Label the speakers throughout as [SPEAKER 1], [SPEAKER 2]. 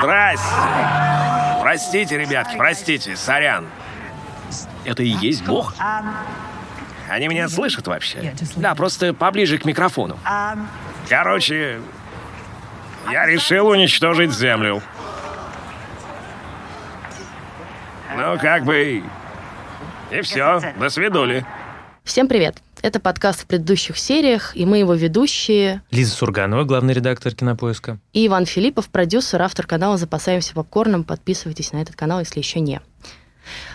[SPEAKER 1] Здрасте. Простите, ребятки, простите, сорян. Это и есть Бог? Они меня слышат вообще? Да, просто поближе к микрофону. Короче, я решил уничтожить Землю. Ну, как бы... И все, до свидули.
[SPEAKER 2] Всем привет! Это подкаст в предыдущих сериях, и мы его ведущие.
[SPEAKER 3] Лиза Сурганова, главный редактор «Кинопоиска».
[SPEAKER 2] И Иван Филиппов, продюсер, автор канала «Запасаемся попкорном». Подписывайтесь на этот канал, если еще не.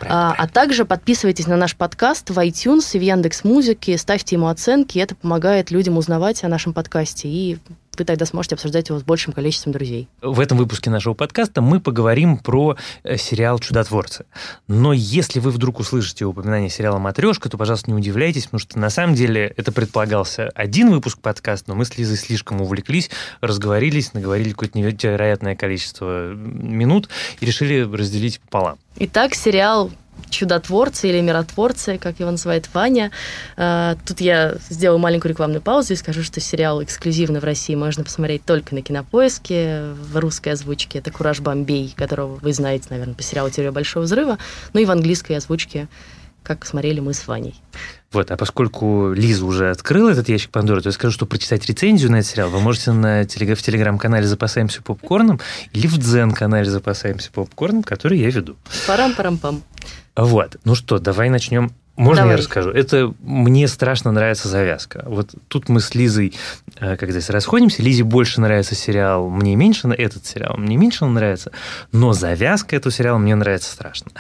[SPEAKER 2] А, а также подписывайтесь на наш подкаст в iTunes и в Яндекс Музыке, ставьте ему оценки, это помогает людям узнавать о нашем подкасте и вы тогда сможете обсуждать его с большим количеством друзей.
[SPEAKER 3] В этом выпуске нашего подкаста мы поговорим про э, сериал «Чудотворцы». Но если вы вдруг услышите упоминание сериала «Матрешка», то, пожалуйста, не удивляйтесь, потому что на самом деле это предполагался один выпуск подкаста, но мы с Лизой слишком увлеклись, разговорились, наговорили какое-то невероятное количество минут и решили разделить пополам.
[SPEAKER 2] Итак, сериал чудотворцы или миротворцы, как его называет Ваня. А, тут я сделаю маленькую рекламную паузу и скажу, что сериал эксклюзивно в России можно посмотреть только на Кинопоиске в русской озвучке. Это «Кураж Бомбей», которого вы знаете, наверное, по сериалу «Теория большого взрыва», ну и в английской озвучке, как смотрели мы с Ваней.
[SPEAKER 3] Вот, а поскольку Лиза уже открыла этот ящик Пандоры, то я скажу, что прочитать рецензию на этот сериал вы можете на телег... в телеграм-канале «Запасаемся попкорном» или в дзен-канале «Запасаемся попкорном», который я веду.
[SPEAKER 2] Парам-парам-пам.
[SPEAKER 3] Вот. Ну что, давай начнем можно Давай. я расскажу? Это мне страшно нравится завязка. Вот тут мы с Лизой, э, когда здесь расходимся, Лизе больше нравится сериал, мне меньше этот сериал, мне меньше он нравится, но завязка этого сериала мне нравится страшно.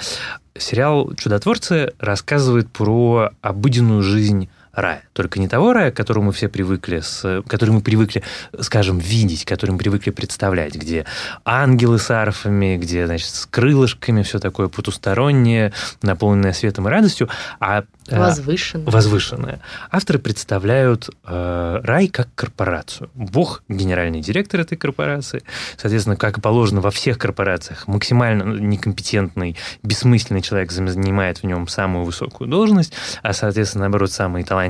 [SPEAKER 3] Сериал «Чудотворцы» рассказывает про обыденную жизнь рая. Только не того рая, к которому мы все привыкли, с, который мы привыкли, скажем, видеть, который мы привыкли представлять, где ангелы с арфами, где, значит, с крылышками, все такое потустороннее, наполненное светом и радостью, а
[SPEAKER 2] Э, возвышенное.
[SPEAKER 3] Возвышенное. Авторы представляют э, рай как корпорацию. Бог – генеральный директор этой корпорации. Соответственно, как и положено во всех корпорациях, максимально некомпетентный, бессмысленный человек занимает в нем самую высокую должность, а, соответственно, наоборот, самые талантливые,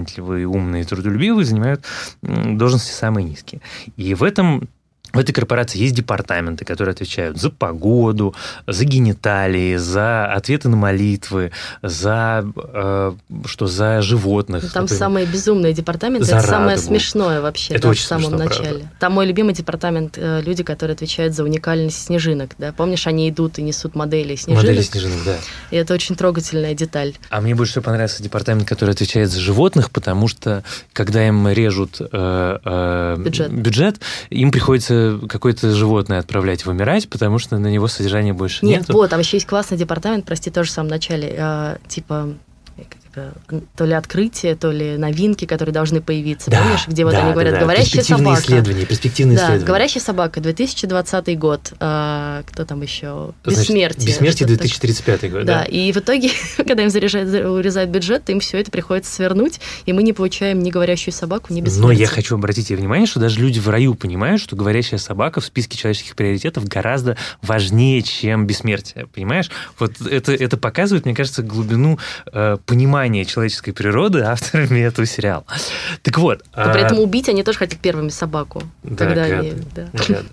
[SPEAKER 3] умные, трудолюбивые занимают должности самые низкие. И в этом в этой корпорации есть департаменты, которые отвечают за погоду, за гениталии, за ответы на молитвы, за э, что за животных.
[SPEAKER 2] Ну, там например. самые безумные департаменты. Это радугу. самое смешное вообще.
[SPEAKER 3] Это
[SPEAKER 2] да,
[SPEAKER 3] очень
[SPEAKER 2] в самом
[SPEAKER 3] смешно,
[SPEAKER 2] начале.
[SPEAKER 3] Правда.
[SPEAKER 2] Там мой любимый департамент э, люди, которые отвечают за уникальность снежинок. Да? Помнишь, они идут и несут модели снежинок.
[SPEAKER 3] Модели снежинок, да.
[SPEAKER 2] И это очень трогательная деталь.
[SPEAKER 3] А мне больше всего понравился департамент, который отвечает за животных, потому что когда им режут э, э, бюджет. бюджет, им приходится какой-то животное отправлять вымирать, потому что на него содержания больше нет.
[SPEAKER 2] Нет, вот, там еще есть классный департамент, прости, тоже в самом начале, э, типа Э, то ли открытия, то ли новинки, которые должны появиться. Да, Помнишь, где вот
[SPEAKER 3] да,
[SPEAKER 2] они говорят,
[SPEAKER 3] да, да.
[SPEAKER 2] говорящая
[SPEAKER 3] перспективные
[SPEAKER 2] собака.
[SPEAKER 3] Исследования, перспективные
[SPEAKER 2] да,
[SPEAKER 3] исследования.
[SPEAKER 2] говорящая собака, 2020 год. А, кто там еще? Бессмертие.
[SPEAKER 3] Бессмертие 2035 так. год,
[SPEAKER 2] да. Да, и в итоге, когда им заряжают, урезают бюджет, им все это приходится свернуть, и мы не получаем ни говорящую собаку, ни бессмертие.
[SPEAKER 3] Но я хочу обратить внимание, что даже люди в раю понимают, что говорящая собака в списке человеческих приоритетов гораздо важнее, чем бессмертие. Понимаешь? Вот это, это показывает, мне кажется, глубину э, понимания человеческой природы авторами этого сериала. Так вот.
[SPEAKER 2] Но при а, этом убить они тоже хотят первыми собаку.
[SPEAKER 3] Да,
[SPEAKER 2] когда
[SPEAKER 3] гады,
[SPEAKER 2] они,
[SPEAKER 3] да. гады.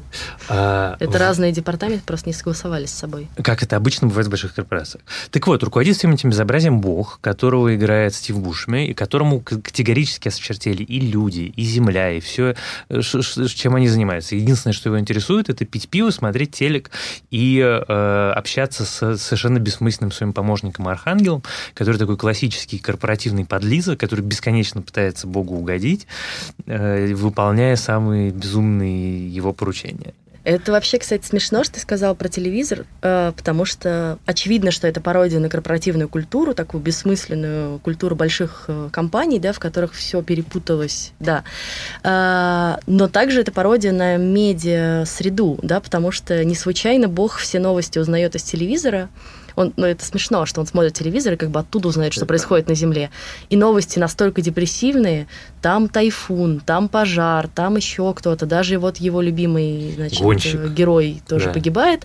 [SPEAKER 2] А, это разные департаменты, просто не согласовались с собой.
[SPEAKER 3] Как это обычно бывает в больших корпорациях. Так вот, руководит всем этим безобразием бог, которого играет Стив Бушми, и которому категорически осчертели и люди, и земля, и все, чем они занимаются. Единственное, что его интересует, это пить пиво, смотреть телек и э, общаться с совершенно бессмысленным своим помощником Архангелом, который такой классический корпоративный безумный подлиза, который бесконечно пытается Богу угодить, э, выполняя самые безумные его поручения.
[SPEAKER 2] Это вообще, кстати, смешно, что ты сказал про телевизор, э, потому что очевидно, что это пародия на корпоративную культуру, такую бессмысленную культуру больших э, компаний, да, в которых все перепуталось, да. Но также это пародия на медиа-среду, да, потому что не случайно Бог все новости узнает из телевизора, он, ну, это смешно, что он смотрит телевизор и как бы оттуда узнает, что происходит на Земле. И новости настолько депрессивные. Там тайфун, там пожар, там еще кто-то. Даже вот его любимый значит,
[SPEAKER 3] Гонщик.
[SPEAKER 2] герой тоже да. погибает.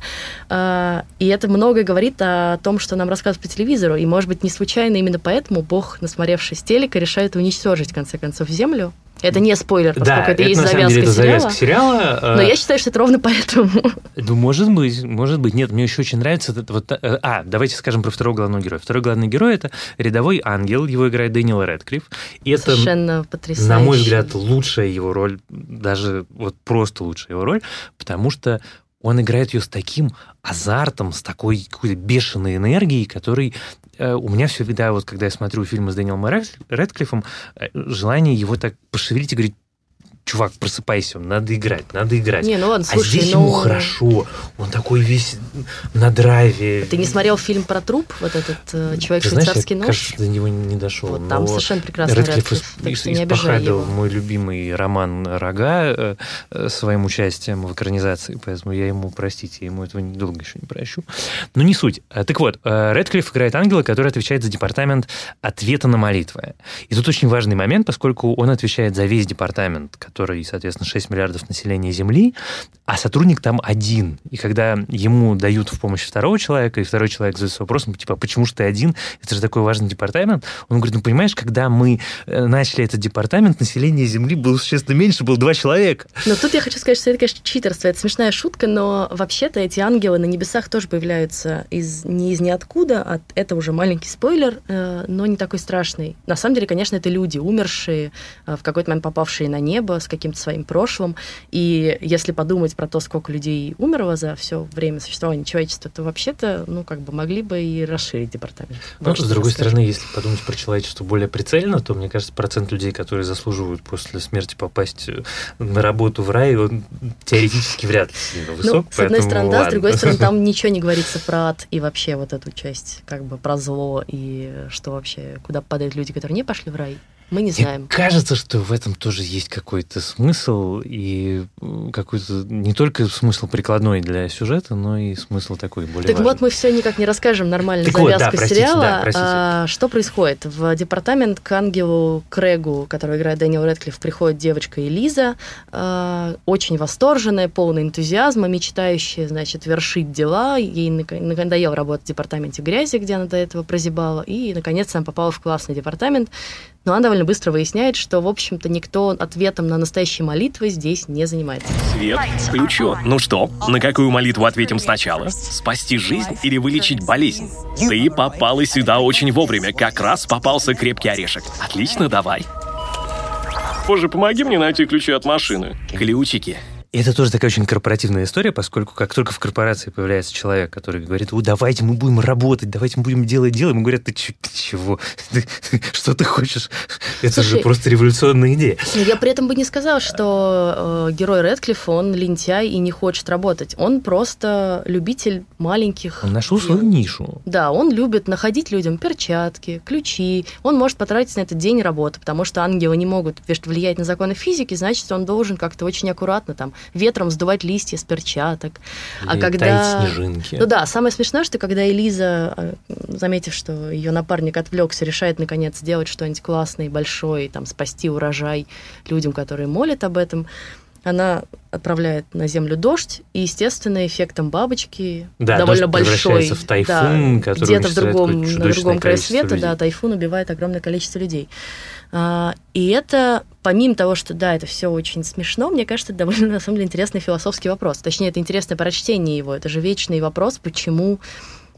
[SPEAKER 2] А, и это много говорит о том, что нам рассказывают по телевизору. И, может быть, не случайно именно поэтому Бог, насмотревшись телека, решает уничтожить, в конце концов, Землю Это не спойлер, поскольку
[SPEAKER 3] да,
[SPEAKER 2] это,
[SPEAKER 3] это
[SPEAKER 2] есть
[SPEAKER 3] на
[SPEAKER 2] завязка,
[SPEAKER 3] деле, это
[SPEAKER 2] сериала.
[SPEAKER 3] завязка сериала.
[SPEAKER 2] Но я считаю, что это ровно поэтому.
[SPEAKER 3] Ну, может быть, может быть. Нет, мне еще очень нравится это вот... э, А, давайте скажем про второго главного героя. Второй главный герой — это рядовой ангел, его играет Дэниел Рэдклифф. И это,
[SPEAKER 2] Совершенно потрясающе.
[SPEAKER 3] на мой взгляд, лучшая его роль, даже вот просто лучшая его роль, потому что он играет ее с таким азартом, с такой какой-то бешеной энергией, который э, у меня всегда, вот когда я смотрю фильмы с Дэниелом Рэдклиффом, э, желание его так пошевелить и говорить, чувак, просыпайся, надо играть, надо играть.
[SPEAKER 2] Не, ну ладно, слушай,
[SPEAKER 3] а здесь
[SPEAKER 2] ну...
[SPEAKER 3] ему хорошо, он такой весь на драйве.
[SPEAKER 2] Ты не смотрел фильм про труп, вот этот э, человек
[SPEAKER 3] Ты знаешь,
[SPEAKER 2] швейцарский
[SPEAKER 3] я,
[SPEAKER 2] нож?
[SPEAKER 3] кажется, до него не дошел.
[SPEAKER 2] Вот там
[SPEAKER 3] но
[SPEAKER 2] совершенно прекрасный
[SPEAKER 3] Рэдклифф
[SPEAKER 2] не обижай
[SPEAKER 3] испохабил
[SPEAKER 2] его.
[SPEAKER 3] мой любимый роман «Рога» э, э, своим участием в экранизации, поэтому я ему, простите, я ему этого долго еще не прощу. Но не суть. А, Так вот, э, Рэдклифф играет ангела, который отвечает за департамент ответа на молитвы. И тут очень важный момент, поскольку он отвечает за весь департамент, который, соответственно, 6 миллиардов населения Земли, а сотрудник там один. И когда ему дают в помощь второго человека, и второй человек задается вопросом, типа, «А почему же ты один? Это же такой важный департамент. Он говорит, ну, понимаешь, когда мы э, начали этот департамент, население Земли было существенно меньше, было два человека.
[SPEAKER 2] Но тут я хочу сказать, что это, конечно, читерство. Это смешная шутка, но вообще-то эти ангелы на небесах тоже появляются из, не из ниоткуда, а это уже маленький спойлер, э, но не такой страшный. На самом деле, конечно, это люди, умершие, э, в какой-то момент попавшие на небо с каким-то своим прошлым. И если подумать про то, сколько людей умерло за все время существования человечества, то вообще-то, ну, как бы могли бы и расширить департамент.
[SPEAKER 3] Ну, с другой стороны, если подумать про человечество более прицельно, то, мне кажется, процент людей, которые заслуживают после смерти попасть э, на работу в рай, он теоретически вряд ли сильно высок.
[SPEAKER 2] Ну, с одной стороны, да, с другой стороны, там ничего не говорится про ад и вообще вот эту часть, как бы про зло и что вообще, куда падают люди, которые не пошли в рай. Мы не
[SPEAKER 3] Мне
[SPEAKER 2] знаем.
[SPEAKER 3] кажется, что в этом тоже есть какой-то смысл, и какой-то не только смысл прикладной для сюжета, но и смысл такой более
[SPEAKER 2] Так
[SPEAKER 3] важный.
[SPEAKER 2] вот, мы все никак не расскажем нормально
[SPEAKER 3] Так вот, да,
[SPEAKER 2] завязка
[SPEAKER 3] простите,
[SPEAKER 2] сериала.
[SPEAKER 3] да, простите.
[SPEAKER 2] А, что происходит? В департамент к ангелу Крэгу, который играет Дэниел Рэдклифф, приходит девочка Элиза, а, очень восторженная, полная энтузиазма, мечтающая, значит, вершить дела. Ей надоело работать в департаменте грязи, где она до этого прозябала, и, наконец, она попала в классный департамент. Но она довольно быстро выясняет, что, в общем-то, никто ответом на настоящие молитвы здесь не занимается.
[SPEAKER 1] Свет включен. Ну что, на какую молитву ответим сначала? Спасти жизнь или вылечить болезнь? Ты попала сюда очень вовремя. Как раз попался крепкий орешек. Отлично, давай. Позже помоги мне найти ключи от машины. Ключики.
[SPEAKER 3] И это тоже такая очень корпоративная история, поскольку как только в корпорации появляется человек, который говорит, «О, давайте мы будем работать, давайте мы будем делать дело, ему говорят, ты, чего? Ты- что ты хочешь? Это же
[SPEAKER 2] Слушай,
[SPEAKER 3] просто революционная идея.
[SPEAKER 2] Но я при этом бы не сказала, что э, герой Рэдклифф, он лентяй и не хочет работать. Он просто любитель маленьких...
[SPEAKER 3] Он нашел свою нишу.
[SPEAKER 2] Да, он любит находить людям перчатки, ключи. Он может потратить на этот день работы, потому что ангелы не могут влиять на законы физики, значит, он должен как-то очень аккуратно там ветром сдувать листья с перчаток. А
[SPEAKER 3] Или
[SPEAKER 2] когда-
[SPEAKER 3] таять снежинки.
[SPEAKER 2] Ну да, самое смешное, что когда Элиза, э, заметив, что ее напарник отвлекся, решает наконец сделать что-нибудь классное и большое, и, там спасти урожай людям, которые молят об этом, она отправляет на землю дождь, и, естественно, эффектом бабочки
[SPEAKER 3] Да,
[SPEAKER 2] довольно большой.
[SPEAKER 3] в тайфун,
[SPEAKER 2] да,
[SPEAKER 3] который
[SPEAKER 2] где-то в другом, на другом крае света,
[SPEAKER 3] людей.
[SPEAKER 2] да, тайфун убивает огромное количество людей. А, и это, помимо того, что, да, это все очень смешно, мне кажется, это довольно, на самом деле, интересный философский вопрос. Точнее, это интересное прочтение его. Это же вечный вопрос, почему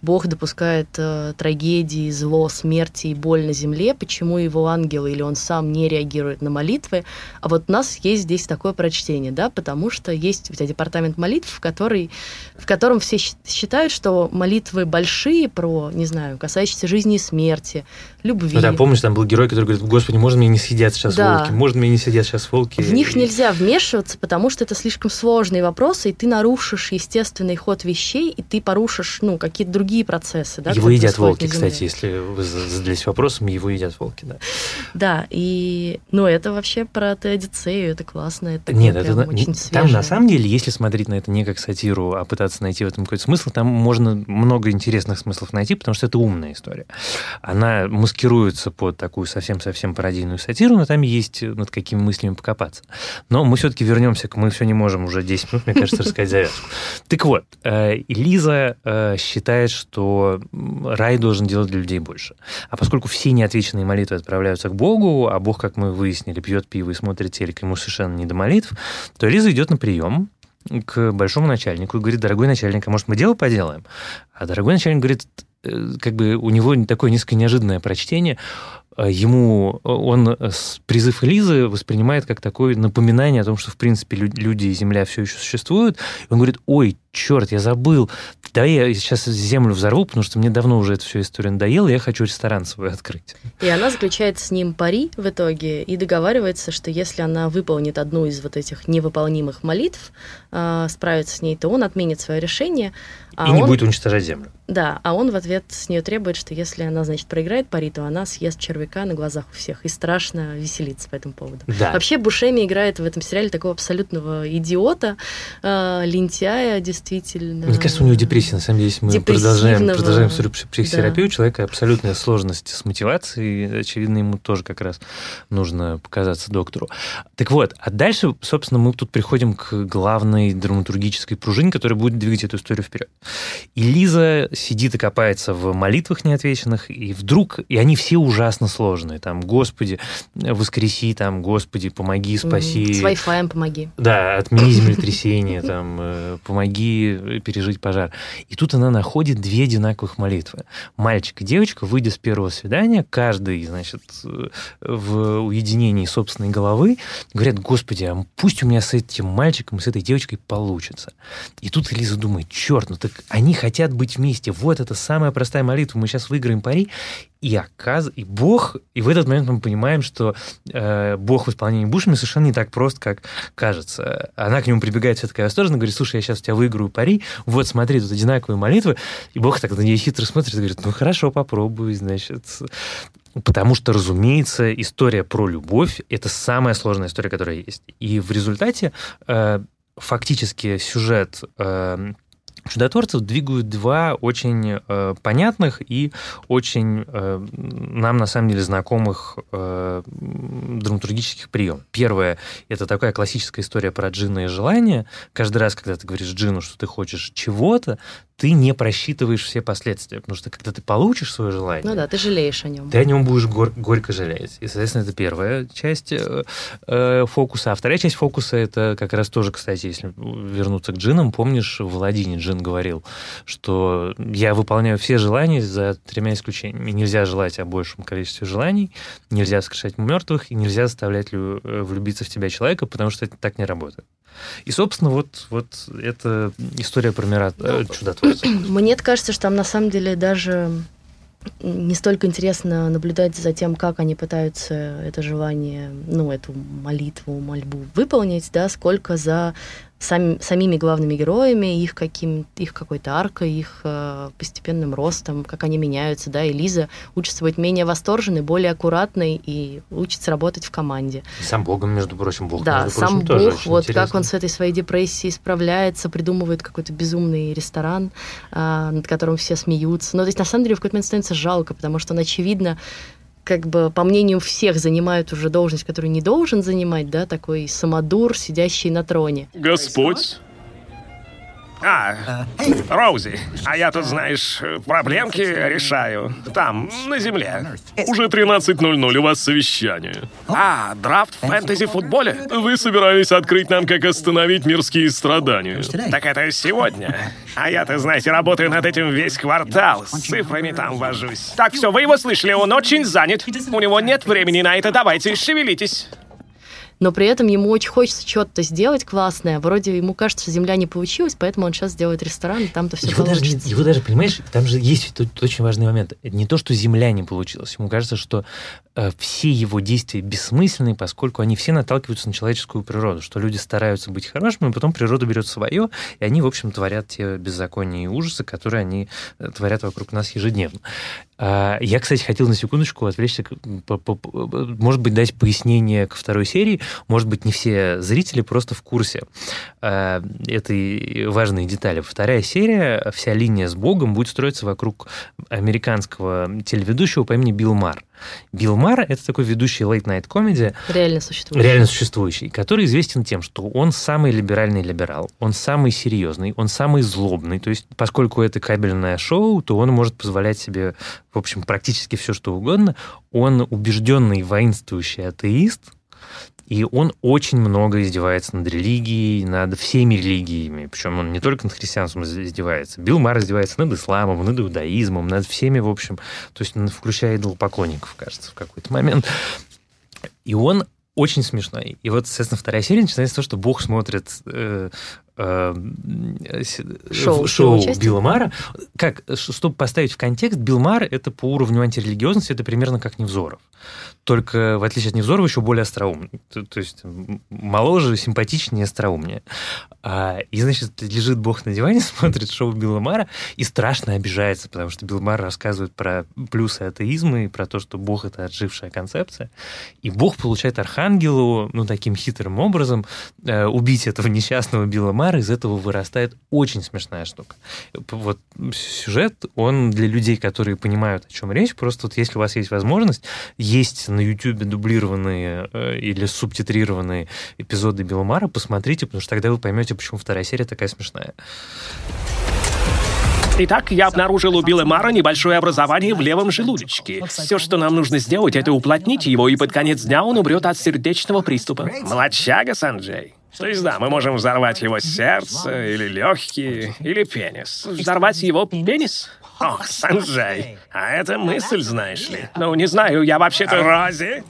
[SPEAKER 2] Бог допускает э, трагедии, зло, смерти и боль на земле, почему его ангелы или он сам не реагирует на молитвы. А вот у нас есть здесь такое прочтение, да, потому что есть у тебя департамент молитв, в, который, в котором все считают, что молитвы большие про, не знаю, касающиеся жизни и смерти, любви.
[SPEAKER 3] Ну да, помнишь, там был герой, который говорит, господи, можно мне не съедят сейчас
[SPEAKER 2] Да.
[SPEAKER 3] волки? Можно мне не съедят сейчас волки?
[SPEAKER 2] В них нельзя вмешиваться, потому что это слишком сложные вопросы, и ты нарушишь естественный ход вещей, и ты порушишь, ну, какие-то другие процессы, да,
[SPEAKER 3] его едят волки, кстати, если вы за- задались вопросом, его едят волки, да.
[SPEAKER 2] Да, и, ну, это вообще про Теодицею, это классно, это
[SPEAKER 3] Нет, это
[SPEAKER 2] очень свежее.
[SPEAKER 3] там на самом деле, если смотреть на это не как сатиру, а пытаться найти в этом какой-то смысл, там можно много интересных смыслов найти, потому что это умная история. Она маскируется под такую совсем-совсем пародийную сатиру, но там есть над какими мыслями покопаться. Но мы все-таки вернемся к... Мы все не можем уже 10 минут, мне кажется, рассказать завязку. Так вот, э, Лиза э, считает, что рай должен делать для людей больше. А поскольку все неотвеченные молитвы отправляются к Богу, а Бог, как мы выяснили, пьет пиво и смотрит телек, ему совершенно не до молитв, то Лиза идет на прием, к большому начальнику и говорит, дорогой начальник, а может мы дело поделаем? А дорогой начальник говорит, э, как бы у него такое несколько неожиданное прочтение, а ему он призыв Элизы воспринимает как такое напоминание о том, что, в принципе, люди и Земля все еще существуют. Он говорит, ой, черт, я забыл, да я сейчас землю взорву, потому что мне давно уже эта вся история надоела, я хочу ресторан свой открыть.
[SPEAKER 2] И она заключает с ним пари в итоге и договаривается, что если она выполнит одну из вот этих невыполнимых молитв, э, справится с ней, то он отменит свое решение.
[SPEAKER 3] А и он, не будет уничтожать землю.
[SPEAKER 2] Да, а он в ответ с нее требует, что если она, значит, проиграет пари, то она съест червяка на глазах у всех и страшно веселится по этому поводу. Да. Вообще Бушеми играет в этом сериале такого абсолютного идиота, э, лентяя, действительно.
[SPEAKER 3] Мне кажется, у него депрессия. На самом деле, если мы продолжаем, продолжаем психотерапию, да. у человека абсолютная сложность с мотивацией. Очевидно, ему тоже как раз нужно показаться доктору. Так вот, а дальше, собственно, мы тут приходим к главной драматургической пружине, которая будет двигать эту историю вперед. И Лиза сидит и копается в молитвах неотвеченных, и вдруг, и они все ужасно сложные. Там, Господи, воскреси, там, Господи, помоги, спаси.
[SPEAKER 2] С Wi-Fi помоги.
[SPEAKER 3] Да, отмени землетрясение, там, э, пережить пожар. И тут она находит две одинаковых молитвы. Мальчик и девочка, выйдя с первого свидания, каждый, значит, в уединении собственной головы, говорят, господи, а пусть у меня с этим мальчиком и с этой девочкой получится. И тут Элиза думает, черт, ну так они хотят быть вместе. Вот это самая простая молитва. Мы сейчас выиграем пари. И оказ... и Бог, и в этот момент мы понимаем, что э, Бог в исполнении Бушами совершенно не так прост, как кажется. Она к нему прибегает вся такая восторженно, говорит, слушай, я сейчас у тебя выиграю пари, вот смотри, тут одинаковые молитвы. И Бог так на нее хитро смотрит и говорит, ну хорошо, попробуй, значит. Потому что, разумеется, история про любовь – это самая сложная история, которая есть. И в результате э, фактически сюжет э, чудотворцев двигают два очень э, понятных и очень э, нам на самом деле знакомых э, драматургических приема. Первое – это такая классическая история про джина и желание. Каждый раз, когда ты говоришь джину, что ты хочешь чего-то, ты не просчитываешь все последствия, потому что когда ты получишь свое желание...
[SPEAKER 2] Ну да, ты жалеешь о нем.
[SPEAKER 3] Ты о нем будешь гор- горько жалеть. И, соответственно, это первая часть э, э, фокуса. А вторая часть фокуса – это как раз тоже, кстати, если вернуться к джинам, помнишь, в Владине джин говорил, что я выполняю все желания за тремя исключениями. Нельзя желать о большем количестве желаний, нельзя воскрешать мертвых и нельзя заставлять лю- э, влюбиться в тебя человека, потому что это так не работает. И, собственно, вот, вот это история про мира э, чудотворца.
[SPEAKER 2] Мне кажется, что там на самом деле даже не столько интересно наблюдать за тем, как они пытаются это желание, ну, эту молитву, мольбу выполнить, да, сколько за сами, самими главными героями, их, каким, их какой-то аркой, их э, постепенным ростом, как они меняются, да, и Лиза учится быть менее восторженной, более аккуратной и учится работать в команде.
[SPEAKER 3] И сам Богом, между прочим, Бог,
[SPEAKER 2] Да,
[SPEAKER 3] между
[SPEAKER 2] сам
[SPEAKER 3] прочим,
[SPEAKER 2] Бог, вот интересно. как он с этой своей депрессией справляется, придумывает какой-то безумный ресторан, э, над которым все смеются. Но то есть на самом деле в какой-то момент становится жалко, потому что он, очевидно, как бы, по мнению всех, занимают уже должность, которую не должен занимать, да, такой самодур, сидящий на троне.
[SPEAKER 1] Господь а, Роузи, а я тут, знаешь, проблемки решаю. Там, на земле. Уже 13.00, у вас совещание. А, драфт в фэнтези-футболе? Вы собирались открыть нам, как остановить мирские страдания. Так это сегодня. А я-то, знаете, работаю над этим весь квартал. С цифрами там вожусь. Так, все, вы его слышали, он очень занят. У него нет времени на это, давайте, шевелитесь
[SPEAKER 2] но при этом ему очень хочется что-то сделать классное. Вроде ему кажется, что земля не получилась, поэтому он сейчас сделает ресторан, и там-то все его получится.
[SPEAKER 3] Даже, его даже, понимаешь, там же есть тут очень важный момент. Не то, что земля не получилась. Ему кажется, что э, все его действия бессмысленны, поскольку они все наталкиваются на человеческую природу, что люди стараются быть хорошими, а потом природа берет свое, и они, в общем, творят те беззакония и ужасы, которые они э, творят вокруг нас ежедневно. А, я, кстати, хотел на секундочку отвлечься, может быть, дать пояснение к второй серии, может быть, не все зрители просто в курсе э, этой важной детали. Вторая серия, вся линия с Богом будет строиться вокруг американского телеведущего по имени Билл Мар. Билл Мар — это такой ведущий late-night комедия.
[SPEAKER 2] Реально существующий.
[SPEAKER 3] Реально существующий, который известен тем, что он самый либеральный либерал, он самый серьезный, он самый злобный. То есть, поскольку это кабельное шоу, то он может позволять себе, в общем, практически все, что угодно. Он убежденный воинствующий атеист, и он очень много издевается над религией, над всеми религиями. Причем он не только над христианством издевается. Билл Мар издевается над исламом, над иудаизмом, над всеми, в общем. То есть включая идолопоклонников, кажется, в какой-то момент. И он очень смешной. И вот, соответственно, вторая серия начинается с того, что Бог смотрит э, шоу, шоу Билла Мара. Как, чтобы поставить в контекст, Билл Мар — это по уровню антирелигиозности, это примерно как Невзоров только в отличие от Невзорова еще более остроумный. То, то есть моложе, симпатичнее, остроумнее. А, и, значит, лежит Бог на диване, смотрит шоу Билла Мара и страшно обижается, потому что Билл Мар рассказывает про плюсы атеизма и про то, что Бог — это отжившая концепция. И Бог получает архангелу, ну, таким хитрым образом, э, убить этого несчастного Билла Мара, из этого вырастает очень смешная штука. Вот сюжет, он для людей, которые понимают, о чем речь, просто вот если у вас есть возможность, есть на YouTube дублированные э, или субтитрированные эпизоды Беломара, посмотрите, потому что тогда вы поймете, почему вторая серия такая смешная.
[SPEAKER 1] Итак, я обнаружил у Билла Мара небольшое образование в левом желудочке. Все, что нам нужно сделать, это уплотнить его, и под конец дня он умрет от сердечного приступа. Молодчага, Санджей. То есть да, мы можем взорвать его сердце, или легкие, или пенис. Взорвать его пенис? Ох, Санджай, а это мысль, знаешь ли. Ну, не знаю, я вообще-то... Рози?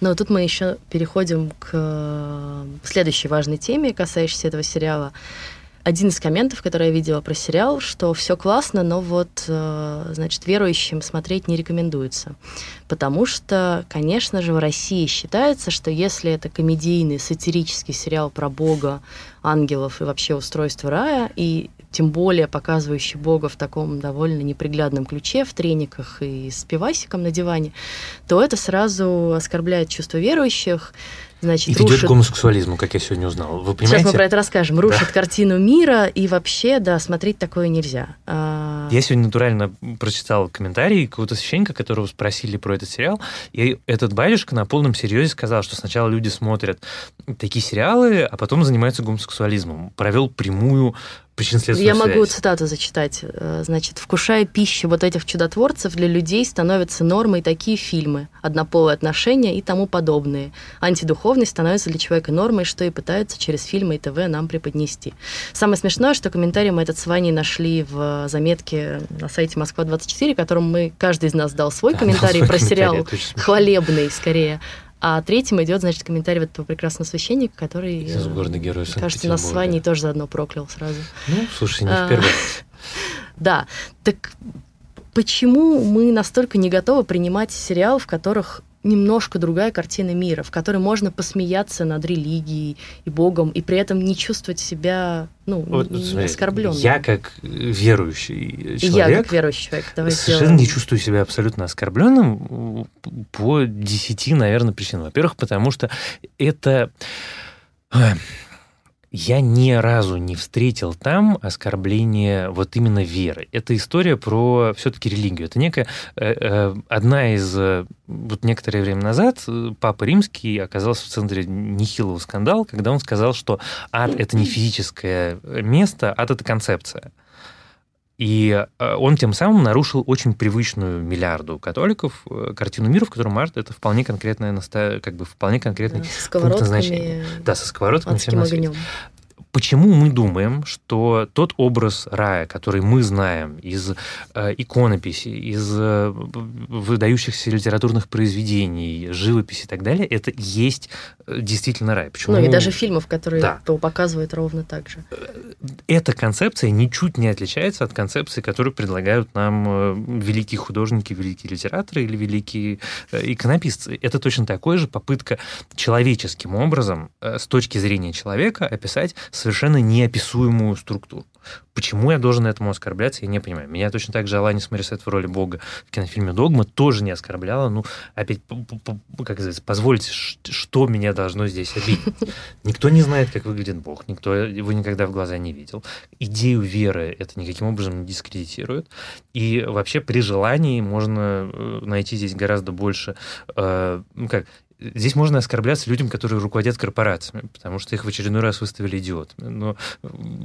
[SPEAKER 2] Но тут мы еще переходим к э, следующей важной теме, касающейся этого сериала один из комментов, который я видела про сериал, что все классно, но вот, э, значит, верующим смотреть не рекомендуется. Потому что, конечно же, в России считается, что если это комедийный, сатирический сериал про Бога, ангелов и вообще устройство рая, и тем более показывающий Бога в таком довольно неприглядном ключе, в трениках и с пивасиком на диване, то это сразу оскорбляет чувство верующих,
[SPEAKER 3] значит, и рушит... ведет к гомосексуализму, как я сегодня узнал. Вы понимаете?
[SPEAKER 2] Сейчас мы про это расскажем. Рушит да. картину мира, и вообще, да, смотреть такое нельзя. А...
[SPEAKER 3] Я сегодня натурально прочитал комментарий какого-то священника, которого спросили про этот сериал, и этот батюшка на полном серьезе сказал, что сначала люди смотрят такие сериалы, а потом занимаются гомосексуализмом. Провел прямую
[SPEAKER 2] я могу цитату зачитать. Э, значит, вкушая пищу вот этих чудотворцев, для людей становятся нормой такие фильмы, однополые отношения и тому подобные. Антидуховность становится для человека нормой, что и пытаются через фильмы и ТВ нам преподнести. Самое смешное, что комментарий мы этот с Ваней нашли в заметке на сайте Москва-24, которым мы, каждый из нас дал свой да, комментарий про сериал, хвалебный скорее. А третьим идет, значит, комментарий вот этого прекрасного священника, который,
[SPEAKER 3] Из города Героя
[SPEAKER 2] кажется, нас с Ваней тоже заодно проклял сразу.
[SPEAKER 3] Ну, слушай, не в первый раз.
[SPEAKER 2] Да, так почему мы настолько не готовы принимать сериалы, в которых немножко другая картина мира, в которой можно посмеяться над религией и Богом, и при этом не чувствовать себя ну, вот, не оскорбленным.
[SPEAKER 3] Я как верующий человек,
[SPEAKER 2] я как верующий человек,
[SPEAKER 3] давай совершенно сделаем. не чувствую себя абсолютно оскорбленным по десяти, наверное, причинам. Во-первых, потому что это я ни разу не встретил там оскорбления вот именно веры. Это история про все-таки религию. Это некая э, э, одна из э, вот некоторое время назад папа римский оказался в центре нехилого скандала, когда он сказал, что ад это не физическое место, ад это концепция. И он тем самым нарушил очень привычную миллиарду католиков картину мира, в котором арт это вполне конкретное, как бы вполне конкретный
[SPEAKER 2] да, пункт назначения.
[SPEAKER 3] Да, со сковородками на свете почему мы думаем, что тот образ рая, который мы знаем из э, иконописи, из э, выдающихся литературных произведений, живописи и так далее, это есть э, действительно рай.
[SPEAKER 2] Почему? Ну и даже фильмов, которые да. показывают ровно так же. Э,
[SPEAKER 3] эта концепция ничуть не отличается от концепции, которую предлагают нам э, великие художники, великие литераторы или великие иконописцы. Это точно такое же попытка человеческим образом, с точки зрения человека, описать совершенно неописуемую структуру. Почему я должен этому оскорбляться, я не понимаю. Меня точно так же Аланис Морисет в роли Бога в кинофильме «Догма» тоже не оскорбляла. Ну, опять, как сказать, позвольте, что меня должно здесь обидеть? Никто не знает, как выглядит Бог, никто его никогда в глаза не видел. Идею веры это никаким образом не дискредитирует. И вообще при желании можно э, найти здесь гораздо больше, э, ну как, здесь можно оскорбляться людям, которые руководят корпорациями, потому что их в очередной раз выставили идиотами. Но,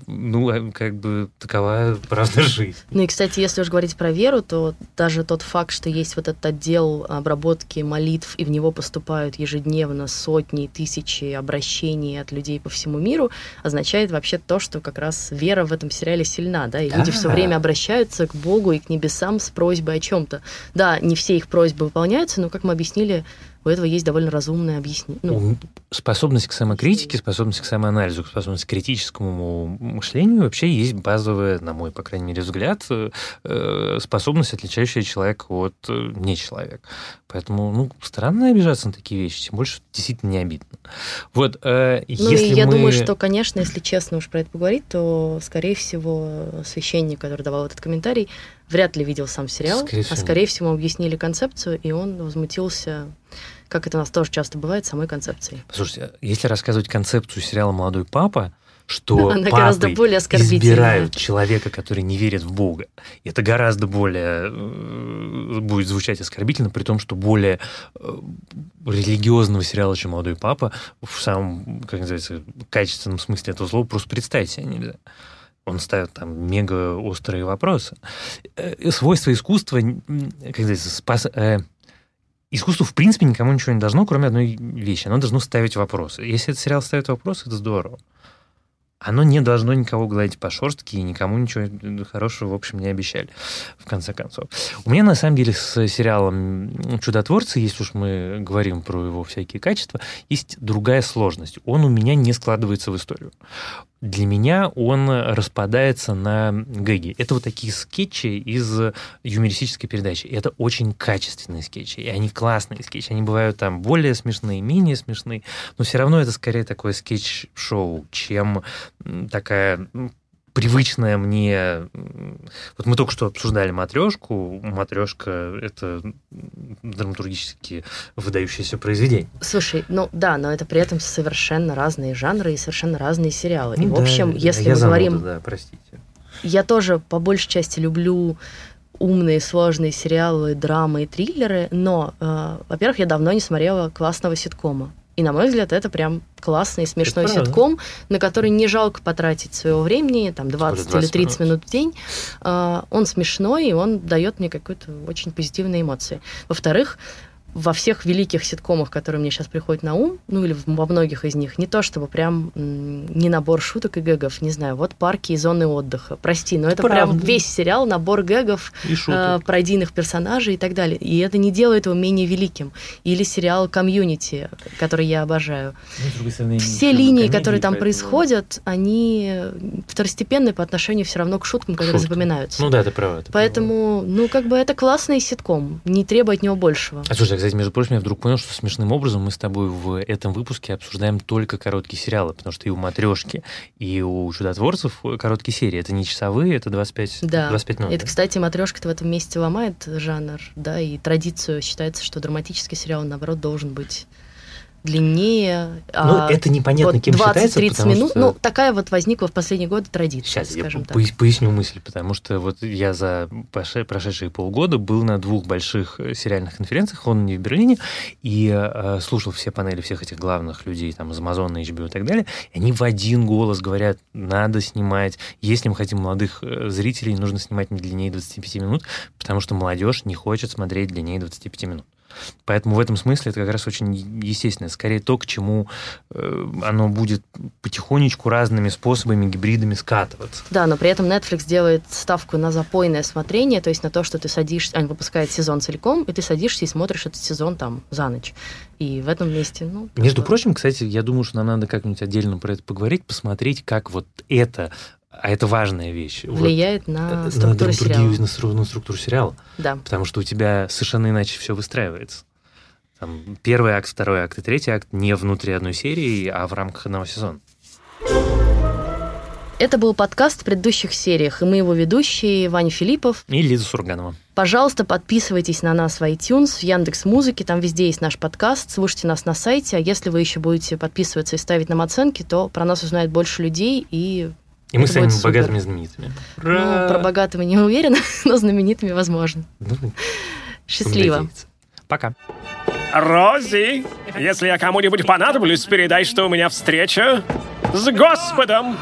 [SPEAKER 3] ну, а, как бы такова правда жизнь.
[SPEAKER 2] Ну и, кстати, если уж говорить про веру, то даже тот факт, что есть вот этот отдел обработки молитв, и в него поступают ежедневно сотни, тысячи обращений от людей по всему миру, означает вообще то, что как раз вера в этом сериале сильна, да, и люди все время обращаются к Богу и к небесам с просьбой о чем-то. Да, не все их просьбы выполняются, но, как мы объяснили, у этого есть довольно разумное объяснение. Ну,
[SPEAKER 3] способность к самокритике, способность к самоанализу, способность к критическому мышлению вообще есть базовая, на мой, по крайней мере, взгляд, э, способность, отличающая человека от э, нечеловека. Поэтому, ну, странно обижаться на такие вещи, тем больше действительно не обидно. Вот,
[SPEAKER 2] э, ну, если и я мы... думаю, что, конечно, если честно уж про это поговорить, то, скорее всего, священник, который давал этот комментарий, вряд ли видел сам сериал, скорее а, скорее всего, объяснили концепцию, и он возмутился как это у нас тоже часто бывает, самой концепцией.
[SPEAKER 3] Слушайте, если рассказывать концепцию сериала «Молодой папа», что Она гораздо более избирают человека, который не верит в Бога. Это гораздо более э, будет звучать оскорбительно, при том, что более э, религиозного сериала, чем «Молодой папа», в самом, как называется, качественном смысле этого слова просто представить себе нельзя. Он ставит там мега острые вопросы. Э, свойства искусства, как называется, спас, искусство в принципе никому ничего не должно, кроме одной вещи. Оно должно ставить вопросы. Если этот сериал ставит вопросы, это здорово. Оно не должно никого гладить по шорстке и никому ничего хорошего, в общем, не обещали, в конце концов. У меня, на самом деле, с сериалом «Чудотворцы», если уж мы говорим про его всякие качества, есть другая сложность. Он у меня не складывается в историю для меня он распадается на гэги. Это вот такие скетчи из юмористической передачи. И это очень качественные скетчи. И они классные скетчи. Они бывают там более смешные, менее смешные. Но все равно это скорее такое скетч-шоу, чем такая привычная мне... Вот мы только что обсуждали матрешку. Матрешка — это драматургически выдающееся произведение.
[SPEAKER 2] Слушай, ну да, но это при этом совершенно разные жанры и совершенно разные сериалы. Ну, и, в общем, да, если я мы говорим...
[SPEAKER 3] Да, простите.
[SPEAKER 2] Я тоже по большей части люблю умные, сложные сериалы, драмы и триллеры, но, э, во-первых, я давно не смотрела классного ситкома. И, на мой взгляд, это прям классный, смешной это ситком, на который не жалко потратить своего времени, там, 20, 20 или 30 минут. минут в день. А, он смешной, и он дает мне какие-то очень позитивные эмоции. Во-вторых, во всех великих ситкомах, которые мне сейчас приходят на ум, ну или во многих из них, не то чтобы прям не набор шуток и гэгов, не знаю, вот парки и зоны отдыха. Прости, но это, это прям весь сериал, набор гэгов, э, пройденных персонажей и так далее. И это не делает его менее великим. Или сериал «Комьюнити», который я обожаю. Ну, стороны, Все линии, которые там поэтому... происходят, они второстепенные по отношению все равно к шуткам, которые Шутки. запоминаются.
[SPEAKER 3] Ну да, это правда.
[SPEAKER 2] Поэтому,
[SPEAKER 3] право.
[SPEAKER 2] ну как бы это классный ситком, не требует от него большего.
[SPEAKER 3] А слушай, кстати, между прочим, я вдруг понял, что смешным образом мы с тобой в этом выпуске обсуждаем только короткие сериалы, потому что и у «Матрешки», и у «Чудотворцев» короткие серии. Это не часовые, это 25,
[SPEAKER 2] да.
[SPEAKER 3] 25 минут.
[SPEAKER 2] Это, кстати, «Матрешка»-то в этом месте ломает жанр, да, и традицию. Считается, что драматический сериал, наоборот, должен быть длиннее.
[SPEAKER 3] Ну, а, это непонятно, вот кем 20-30
[SPEAKER 2] минут.
[SPEAKER 3] Что...
[SPEAKER 2] Ну, такая вот возникла в последние годы традиция, Сейчас скажем
[SPEAKER 3] я
[SPEAKER 2] так.
[SPEAKER 3] поясню мысль, потому что вот я за прошедшие полгода был на двух больших э, сериальных конференциях, он не в Берлине, и э, слушал все панели всех этих главных людей, там, из Amazon, HBO и так далее, и они в один голос говорят, надо снимать, если мы хотим молодых э, зрителей, нужно снимать не длиннее 25 минут, потому что молодежь не хочет смотреть длиннее 25 минут. Поэтому в этом смысле это как раз очень естественно. Скорее то, к чему э, оно будет потихонечку разными способами, гибридами скатываться.
[SPEAKER 2] Да, но при этом Netflix делает ставку на запойное смотрение, то есть на то, что ты садишься, они выпускают сезон целиком, и ты садишься и смотришь этот сезон там за ночь. И в этом месте, ну...
[SPEAKER 3] Между прочим, кстати, я думаю, что нам надо как-нибудь отдельно про это поговорить, посмотреть, как вот это а это важная вещь.
[SPEAKER 2] Влияет вот, на структуру на сериала.
[SPEAKER 3] На, на структуру сериала.
[SPEAKER 2] Да.
[SPEAKER 3] Потому что у тебя совершенно иначе все выстраивается. Там первый акт, второй акт и третий акт не внутри одной серии, а в рамках одного сезона.
[SPEAKER 2] Это был подкаст в предыдущих сериях, и мы его ведущие Ваня Филиппов
[SPEAKER 3] и Лиза Сурганова.
[SPEAKER 2] Пожалуйста, подписывайтесь на нас в iTunes, в Яндекс Музыке, там везде есть наш подкаст, слушайте нас на сайте, а если вы еще будете подписываться и ставить нам оценки, то про нас узнает больше людей и
[SPEAKER 3] и мы станем богатыми знаменитыми.
[SPEAKER 2] Ура! Ну, про богатыми не уверена, но знаменитыми возможно. Ну, Счастливо.
[SPEAKER 3] Пока.
[SPEAKER 1] Рози, если я кому-нибудь понадоблюсь, передай, что у меня встреча с Господом.